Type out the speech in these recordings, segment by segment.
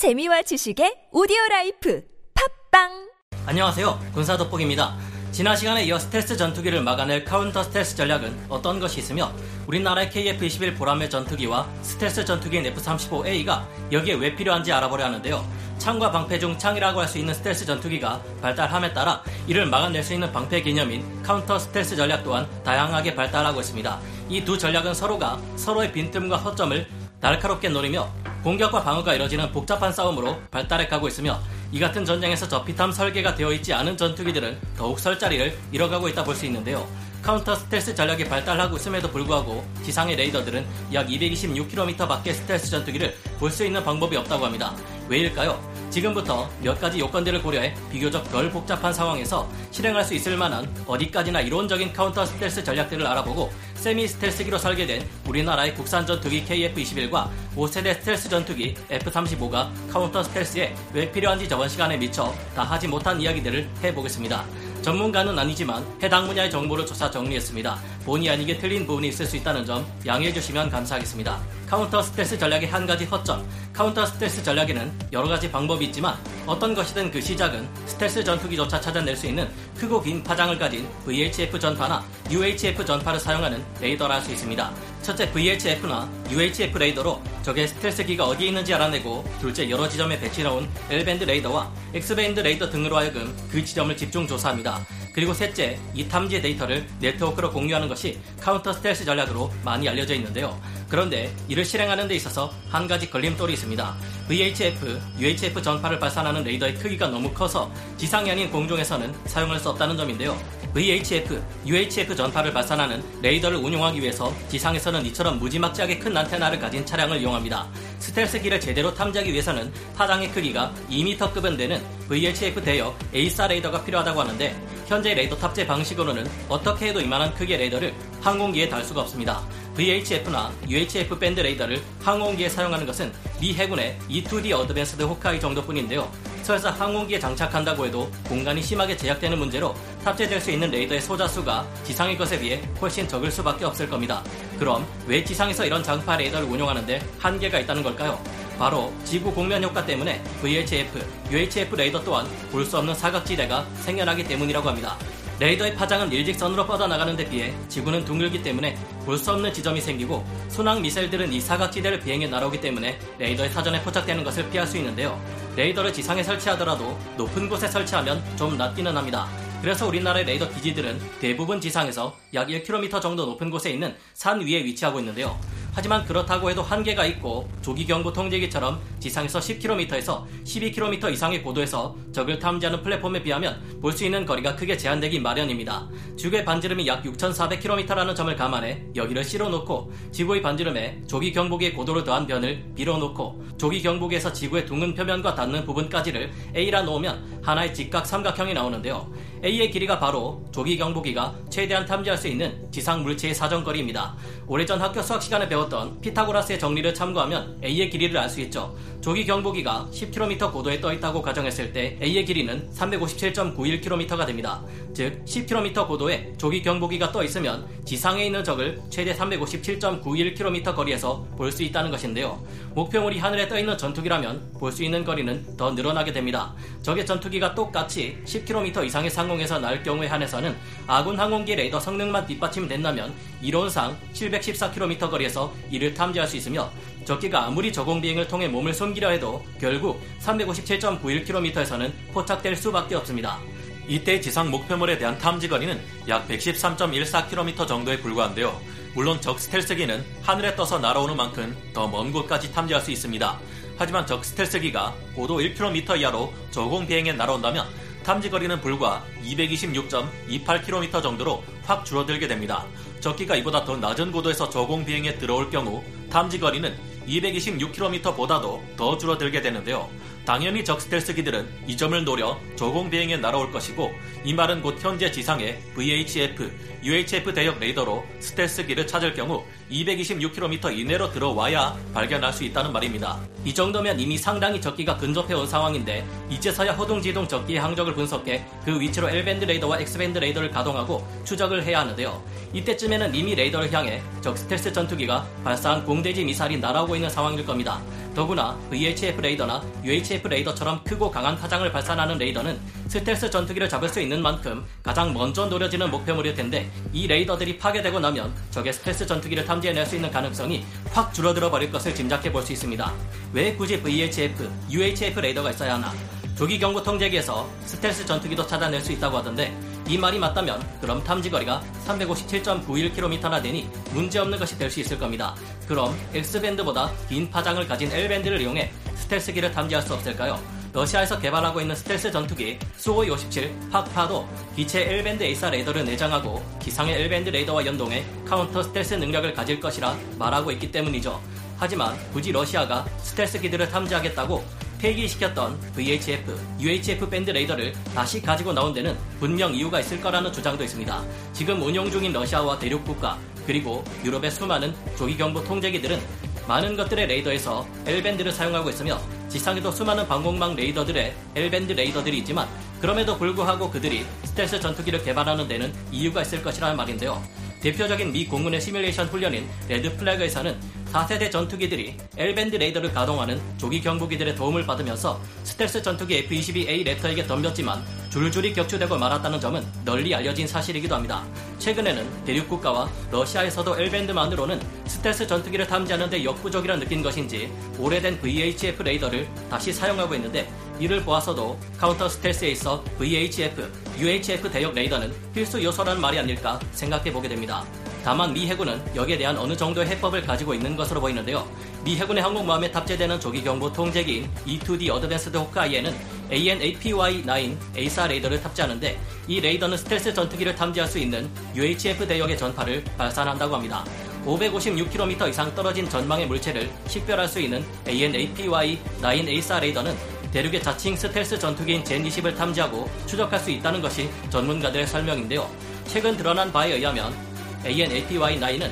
재미와 지식의 오디오 라이프 팟빵 안녕하세요. 군사 돋보기입니다. 지난 시간에 이어 스텔스 전투기를 막아낼 카운터 스텔스 전략은 어떤 것이 있으며 우리나라의 KF-21 보라매 전투기와 스텔스 전투기인 F-35A가 여기에 왜 필요한지 알아보려 하는데요. 창과 방패 중 창이라고 할 수 있는 스텔스 전투기가 발달함에 따라 이를 막아낼 수 있는 방패 개념인 카운터 스텔스 전략 또한 다양하게 발달하고 있습니다. 이 두 전략은 서로가 서로의 빈틈과 허점을 날카롭게 노리며 공격과 방어가 이뤄지는 복잡한 싸움으로 발달해 가고 있으며 이 같은 전쟁에서 저피탐 설계가 되어 있지 않은 전투기들은 더욱 설 자리를 잃어가고 있다 볼 수 있는데요. 카운터 스텔스 전략이 발달하고 있음에도 불구하고 지상의 레이더들은 약 226km 밖의 스텔스 전투기를 볼 수 있는 방법이 없다고 합니다. 왜일까요? 지금부터 몇 가지 요건들을 고려해 비교적 덜 복잡한 상황에서 실행할 수 있을 만한 어디까지나 이론적인 카운터 스텔스 전략들을 알아보고 세미 스텔스기로 설계된 우리나라의 국산 전투기 KF-21과 5세대 스텔스 전투기 F-35가 카운터 스텔스에 왜 필요한지 저번 시간에 미처 다 하지 못한 이야기들을 해보겠습니다. 전문가는 아니지만 해당 분야의 정보를 조사 정리했습니다. 본의 아니게 틀린 부분이 있을 수 있다는 점 양해해 주시면 감사하겠습니다. 카운터 스텔스 전략의 한 가지 허점. 카운터 스텔스 전략에는 여러 가지 방법이 있지만 어떤 것이든 그 시작은 스텔스 전투기조차 찾아낼 수 있는 크고 긴 파장을 가진 VHF 전파나 UHF 전파를 사용하는 레이더라 할수 있습니다. 첫째 VHF나 UHF 레이더로 적의 스텔스기가 어디에 있는지 알아내고 둘째 여러 지점에 배치해놓은 L밴드 레이더와 X밴드 레이더 등으로 하여금 그 지점을 집중 조사합니다. 그리고 셋째, 이 탐지 데이터를 네트워크로 공유하는 것이 카운터 스텔스 전략으로 많이 알려져 있는데요. 그런데 이를 실행하는 데 있어서 한 가지 걸림돌이 있습니다. VHF, UHF 전파를 발산하는 레이더의 크기가 너무 커서 지상이 아닌 공중에서는 사용할 수 없다는 점인데요. VHF, UHF 전파를 발산하는 레이더를 운용하기 위해서 지상에서는 이처럼 무지막지하게 큰 안테나를 가진 차량을 이용합니다. 스텔스기를 제대로 탐지하기 위해서는 파장의 크기가 2m급은 되는 VHF 대역 AESA 레이더가 필요하다고 하는데 현재 레이더 탑재 방식으로는 어떻게 해도 이만한 크기의 레이더를 항공기에 달 수가 없습니다. VHF나 UHF 밴드 레이더를 항공기에 사용하는 것은 미 해군의 E2D Advanced Hawkeye 정도뿐인데요. 설사 항공기에 장착한다고 해도 공간이 심하게 제약되는 문제로 탑재될 수 있는 레이더의 소자 수가 지상의 것에 비해 훨씬 적을 수밖에 없을 겁니다. 그럼 왜 지상에서 이런 장파 레이더를 운용하는데 한계가 있다는 걸까요? 바로 지구 공면 효과 때문에 VHF, UHF 레이더 또한 볼 수 없는 사각지대가 생겨나기 때문이라고 합니다. 레이더의 파장은 일직선으로 뻗어나가는 데 비해 지구는 둥글기 때문에 볼 수 없는 지점이 생기고 순항 미사일들은 이 사각지대를 비행해 날아오기 때문에 레이더의 사전에 포착되는 것을 피할 수 있는데요. 레이더를 지상에 설치하더라도 높은 곳에 설치하면 좀 낫기는 합니다. 그래서 우리나라의 레이더 기지들은 대부분 지상에서 약 1km 정도 높은 곳에 있는 산 위에 위치하고 있는데요. 하지만 그렇다고 해도 한계가 있고 조기 경보 통제기처럼 지상에서 10km에서 12km 이상의 고도에서 적을 탐지하는 플랫폼에 비하면 볼 수 있는 거리가 크게 제한되기 마련입니다. 지구의 반지름이 약 6,400km라는 점을 감안해 여기를 실어놓고 지구의 반지름에 조기 경보기의 고도를 더한 변을 빌어놓고 조기 경보기에서 지구의 둥근 표면과 닿는 부분까지를 A라 놓으면 하나의 직각 삼각형이 나오는데요. A의 길이가 바로 조기 경보기가 최대한 탐지할 수 있는 지상 물체의 사정거리입니다. 오래전 학교 수학 시간에 배웠던 피타고라스의 정리를 참고하면 A의 길이를 알 수 있죠. 조기 경보기가 10km 고도에 떠 있다고 가정했을 때 A의 길이는 357.91km가 됩니다. 즉 10km 고도에 조기 경보기가 떠 있으면 지상에 있는 적을 최대 357.91km 거리에서 볼 수 있다는 것인데요. 목표물이 하늘에 떠 있는 전투기라면 볼 수 있는 거리는 더 늘어나게 됩니다. 적의 전투기가 똑같이 10km 이상의 상 공에서 날 경우에 한해서는 아군 항공기 레이더 성능만 뒷받침된다면 이론상 714km 거리에서 이를 탐지할 수 있으며 적기가 아무리 저공 비행을 통해 몸을 숨기려 해도 결국 357.91km에서는 포착될 수밖에 없습니다. 이때 지상 목표물에 대한 탐지 거리는 약 113.14km 정도에 불과한데요. 물론 적 스텔스기는 하늘에 떠서 날아오는 만큼 더 먼 곳까지 탐지할 수 있습니다. 하지만 적 스텔스기가 고도 1km 이하로 저공 비행에 날아온다면 탐지 거리는 불과 226.28km 정도로 확 줄어들게 됩니다. 적기가 이보다 더 낮은 고도에서 저공 비행에 들어올 경우 탐지 거리는 226km보다도 더 줄어들게 되는데요. 당연히 적 스텔스기들은 이 점을 노려 저공 비행에 날아올 것이고 이 말은 곧 현재 지상에 VHF, UHF 대역 레이더로 스텔스기를 찾을 경우 226km 이내로 들어와야 발견할 수 있다는 말입니다. 이 정도면 이미 상당히 적기가 근접해 온 상황인데 이제서야 허둥지둥 적기의 항적을 분석해 그 위치로 L밴드 레이더와 X밴드 레이더를 가동하고 추적을 해야 하는데요. 이때쯤에는 이미 레이더를 향해 적 스텔스 전투기가 발사한 공대지 미사일이 날아오고 있는 상황일 겁니다. 더구나 VHF 레이더나 UHF 레이더처럼 크고 강한 파장을 발산하는 레이더는 스텔스 전투기를 잡을 수 있는 만큼 가장 먼저 노려지는 목표물일 텐데 이 레이더들이 파괴되고 나면 적의 스텔스 전투기를 탐지해낼 수 있는 가능성이 확 줄어들어 버릴 것을 짐작해 볼 수 있습니다. 왜 굳이 VHF, UHF 레이더가 있어야 하나? 조기 경보 통제기에서 스텔스 전투기도 찾아낼 수 있다고 하던데 이 말이 맞다면 그럼 탐지거리가 357.91km나 되니 문제없는 것이 될 수 있을 겁니다. 그럼 X밴드보다 긴 파장을 가진 L밴드를 이용해 스텔스기를 탐지할 수 없을까요? 러시아에서 개발하고 있는 스텔스 전투기 수호이 57 PAK FA도 기체 L밴드 AESA 레이더를 내장하고 기상의 L밴드 레이더와 연동해 카운터 스텔스 능력을 가질 것이라 말하고 있기 때문이죠. 하지만 굳이 러시아가 스텔스기들을 탐지하겠다고 폐기시켰던 VHF, UHF 밴드 레이더를 다시 가지고 나온 데는 분명 이유가 있을 거라는 주장도 있습니다. 지금 운용 중인 러시아와 대륙 국가, 그리고 유럽의 수많은 조기경보 통제기들은 많은 것들의 레이더에서 L밴드를 사용하고 있으며 지상에도 수많은 방공망 레이더들의 L밴드 레이더들이 있지만 그럼에도 불구하고 그들이 스텔스 전투기를 개발하는 데는 이유가 있을 것이라는 말인데요. 대표적인 미 공군의 시뮬레이션 훈련인 Red Flag에서는 4세대 전투기들이 L밴드 레이더를 가동하는 조기 경보기들의 도움을 받으면서 스텔스 전투기 F-22A Raptor에게 덤볐지만 줄줄이 격추되고 말았다는 점은 널리 알려진 사실이기도 합니다. 최근에는 대륙 국가와 러시아에서도 L밴드만으로는 스텔스 전투기를 탐지하는 데 역부족이라 느낀 것인지 오래된 VHF 레이더를 다시 사용하고 있는데 이를 보아서도 카운터 스텔스에 있어 VHF, UHF 대역 레이더는 필수 요소라는 말이 아닐까 생각해 보게 됩니다. 다만 미 해군은 여기에 대한 어느 정도의 해법을 가지고 있는 것으로 보이는데요. 미 해군의 항공모함에 탑재되는 조기 경보 통제기인 E2D Advanced Hawkeye에는 AN-APY-9 AESA 레이더를 탑재하는데 이 레이더는 스텔스 전투기를 탐지할 수 있는 UHF 대역의 전파를 발산한다고 합니다. 556km 이상 떨어진 전방의 물체를 식별할 수 있는 AN-APY-9 AESA 레이더는 대륙의 자칭 스텔스 전투기인 젠20을 탐지하고 추적할 수 있다는 것이 전문가들의 설명인데요. 최근 드러난 바에 의하면 AN-APY-9은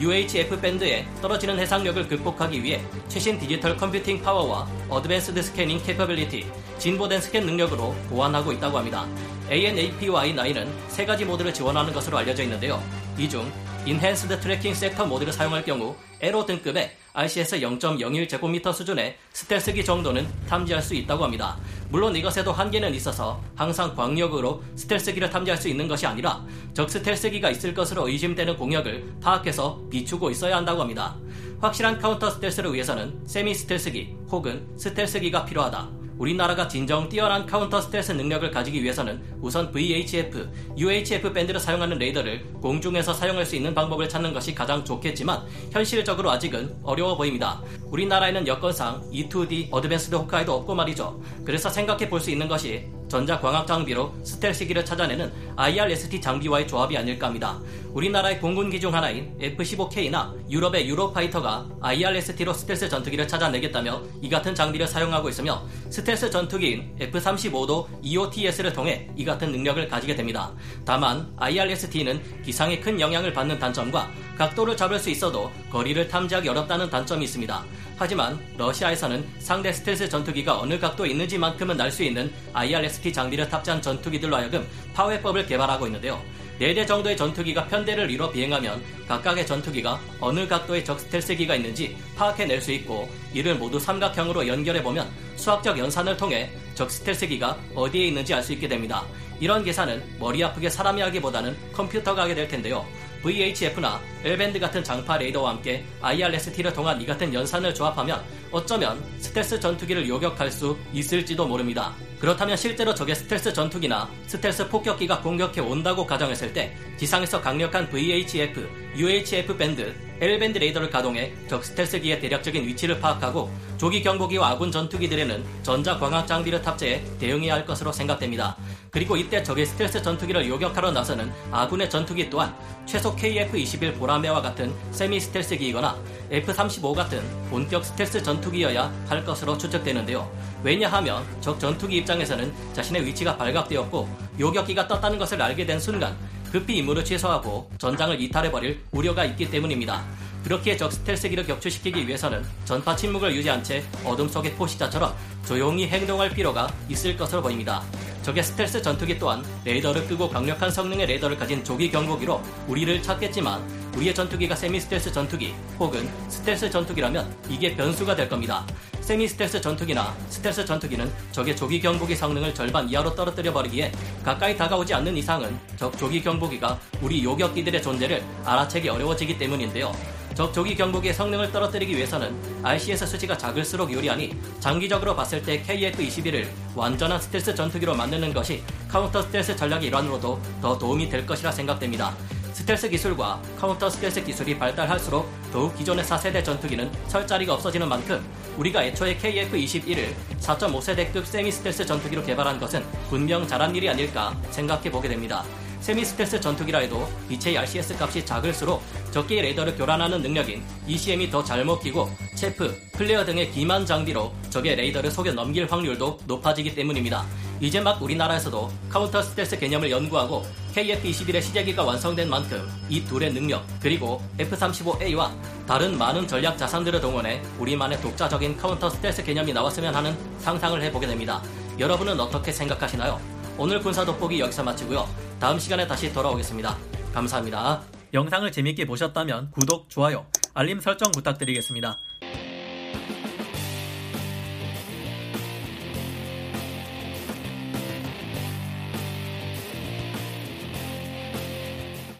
UHF 밴드의 떨어지는 해상력을 극복하기 위해 최신 디지털 computing power와 advanced scanning capability, 진보된 스캔 능력으로 보완하고 있다고 합니다. AN-APY-9은 세 가지 모드를 지원하는 것으로 알려져 있는데요. 이 중 enhanced tracking sector 모드를 사용할 경우 LO 등급의 RCS 0.01제곱미터 수준의 스텔스기 정도는 탐지할 수 있다고 합니다. 물론 이것에도 한계는 있어서 항상 광역으로 스텔스기를 탐지할 수 있는 것이 아니라 적 스텔스기가 있을 것으로 의심되는 공역을 파악해서 비추고 있어야 한다고 합니다. 확실한 카운터 스텔스를 위해서는 세미 스텔스기 혹은 스텔스기가 필요하다. 우리나라가 진정 뛰어난 카운터 스텔스 능력을 가지기 위해서는 우선 VHF, UHF 밴드를 사용하는 레이더를 공중에서 사용할 수 있는 방법을 찾는 것이 가장 좋겠지만 현실적으로 아직은 어려워 보입니다. 우리나라에는 여건상 E2D Advanced Hawkeye도 없고 말이죠. 그래서 생각해 볼 수 있는 것이 전자광학 장비로 스텔스기를 찾아내는 IRST 장비와의 조합이 아닐까 합니다. 우리나라의 공군기 중 하나인 F-15K나 유럽의 유로파이터가 IRST로 스텔스 전투기를 찾아내겠다며 이 같은 장비를 사용하고 있으며 스텔스 전투기인 F-35도 EOTS를 통해 이 같은 능력을 가지게 됩니다. 다만 IRST는 기상에 큰 영향을 받는 단점과 각도를 잡을 수 있어도 거리를 탐지하기 어렵다는 단점이 있습니다. 하지만 러시아에서는 상대 스텔스 전투기가 어느 각도에 있는지만큼은 알 수 있는 IRST 장비를 탑재한 전투기들로 하여금 파괴법을 개발하고 있는데요. 4대 정도의 전투기가 편대를 이뤄 비행하면 각각의 전투기가 어느 각도의 적 스텔스기가 있는지 파악해낼 수 있고 이를 모두 삼각형으로 연결해보면 수학적 연산을 통해 적 스텔스기가 어디에 있는지 알 수 있게 됩니다. 이런 계산은 머리 아프게 사람이 하기보다는 컴퓨터가 하게 될 텐데요. VHF나 L밴드 같은 장파 레이더와 함께 IRST를 통한 이 같은 연산을 조합하면 어쩌면 스텔스 전투기를 요격할 수 있을지도 모릅니다. 그렇다면 실제로 적의 스텔스 전투기나 스텔스 폭격기가 공격해 온다고 가정했을 때 지상에서 강력한 VHF, UHF 밴드, L밴드 레이더를 가동해 적 스텔스기의 대략적인 위치를 파악하고 조기 경보기와 아군 전투기들에는 전자광학 장비를 탑재해 대응해야 할 것으로 생각됩니다. 그리고 이때 적의 스텔스 전투기를 요격하러 나서는 아군의 전투기 또한 최소 KF-21 보라매와 같은 세미 스텔스기이거나 F-35 같은 본격 스텔스 전투기여야 할 것으로 추측되는데요. 왜냐하면 적 전투기 입장에서는 자신의 위치가 발각되었고 요격기가 떴다는 것을 알게 된 순간 급히 임무를 취소하고 전장을 이탈해버릴 우려가 있기 때문입니다. 그렇기에 적 스텔스기를 격추시키기 위해서는 전파 침묵을 유지한 채 어둠 속의 포식자처럼 조용히 행동할 필요가 있을 것으로 보입니다. 적의 스텔스 전투기 또한 레이더를 끄고 강력한 성능의 레이더를 가진 조기 경보기로 우리를 찾겠지만 우리의 전투기가 세미 스텔스 전투기 혹은 스텔스 전투기라면 이게 변수가 될 겁니다. 세미 스텔스 전투기나 스텔스 전투기는 적의 조기 경보기 성능을 절반 이하로 떨어뜨려 버리기에 가까이 다가오지 않는 이상은 적 조기 경보기가 우리 요격기들의 존재를 알아채기 어려워지기 때문인데요. 적 조기 경보기의 성능을 떨어뜨리기 위해서는 RCS 수치가 작을수록 유리하니 장기적으로 봤을 때 KF-21을 완전한 스텔스 전투기로 만드는 것이 카운터 스텔스 전략의 일환으로도 더 도움이 될 것이라 생각됩니다. 스텔스 기술과 카운터 스텔스 기술이 발달할수록 더욱 기존의 4세대 전투기는 설 자리가 없어지는 만큼 우리가 애초에 KF-21을 4.5세대급 세미 스텔스 전투기로 개발한 것은 분명 잘한 일이 아닐까 생각해 보게 됩니다. 세미 스텔스 전투기라 해도 기체의 RCS 값이 작을수록 적기의 레이더를 교란하는 능력인 ECM이 더 잘 먹히고 체프, 플레어 등의 기만 장비로 적의 레이더를 속여 넘길 확률도 높아지기 때문입니다. 이제 막 우리나라에서도 카운터 스텔스 개념을 연구하고 KF-21의 시제기가 완성된 만큼 이 둘의 능력 그리고 F-35A와 다른 많은 전략 자산들을 동원해 우리만의 독자적인 카운터 스텔스 개념이 나왔으면 하는 상상을 해보게 됩니다. 여러분은 어떻게 생각하시나요? 오늘 군사 돋보기 여기서 마치고요. 다음 시간에 다시 돌아오겠습니다. 감사합니다. 영상을 재밌게 보셨다면 구독, 좋아요, 알림 설정 부탁드리겠습니다.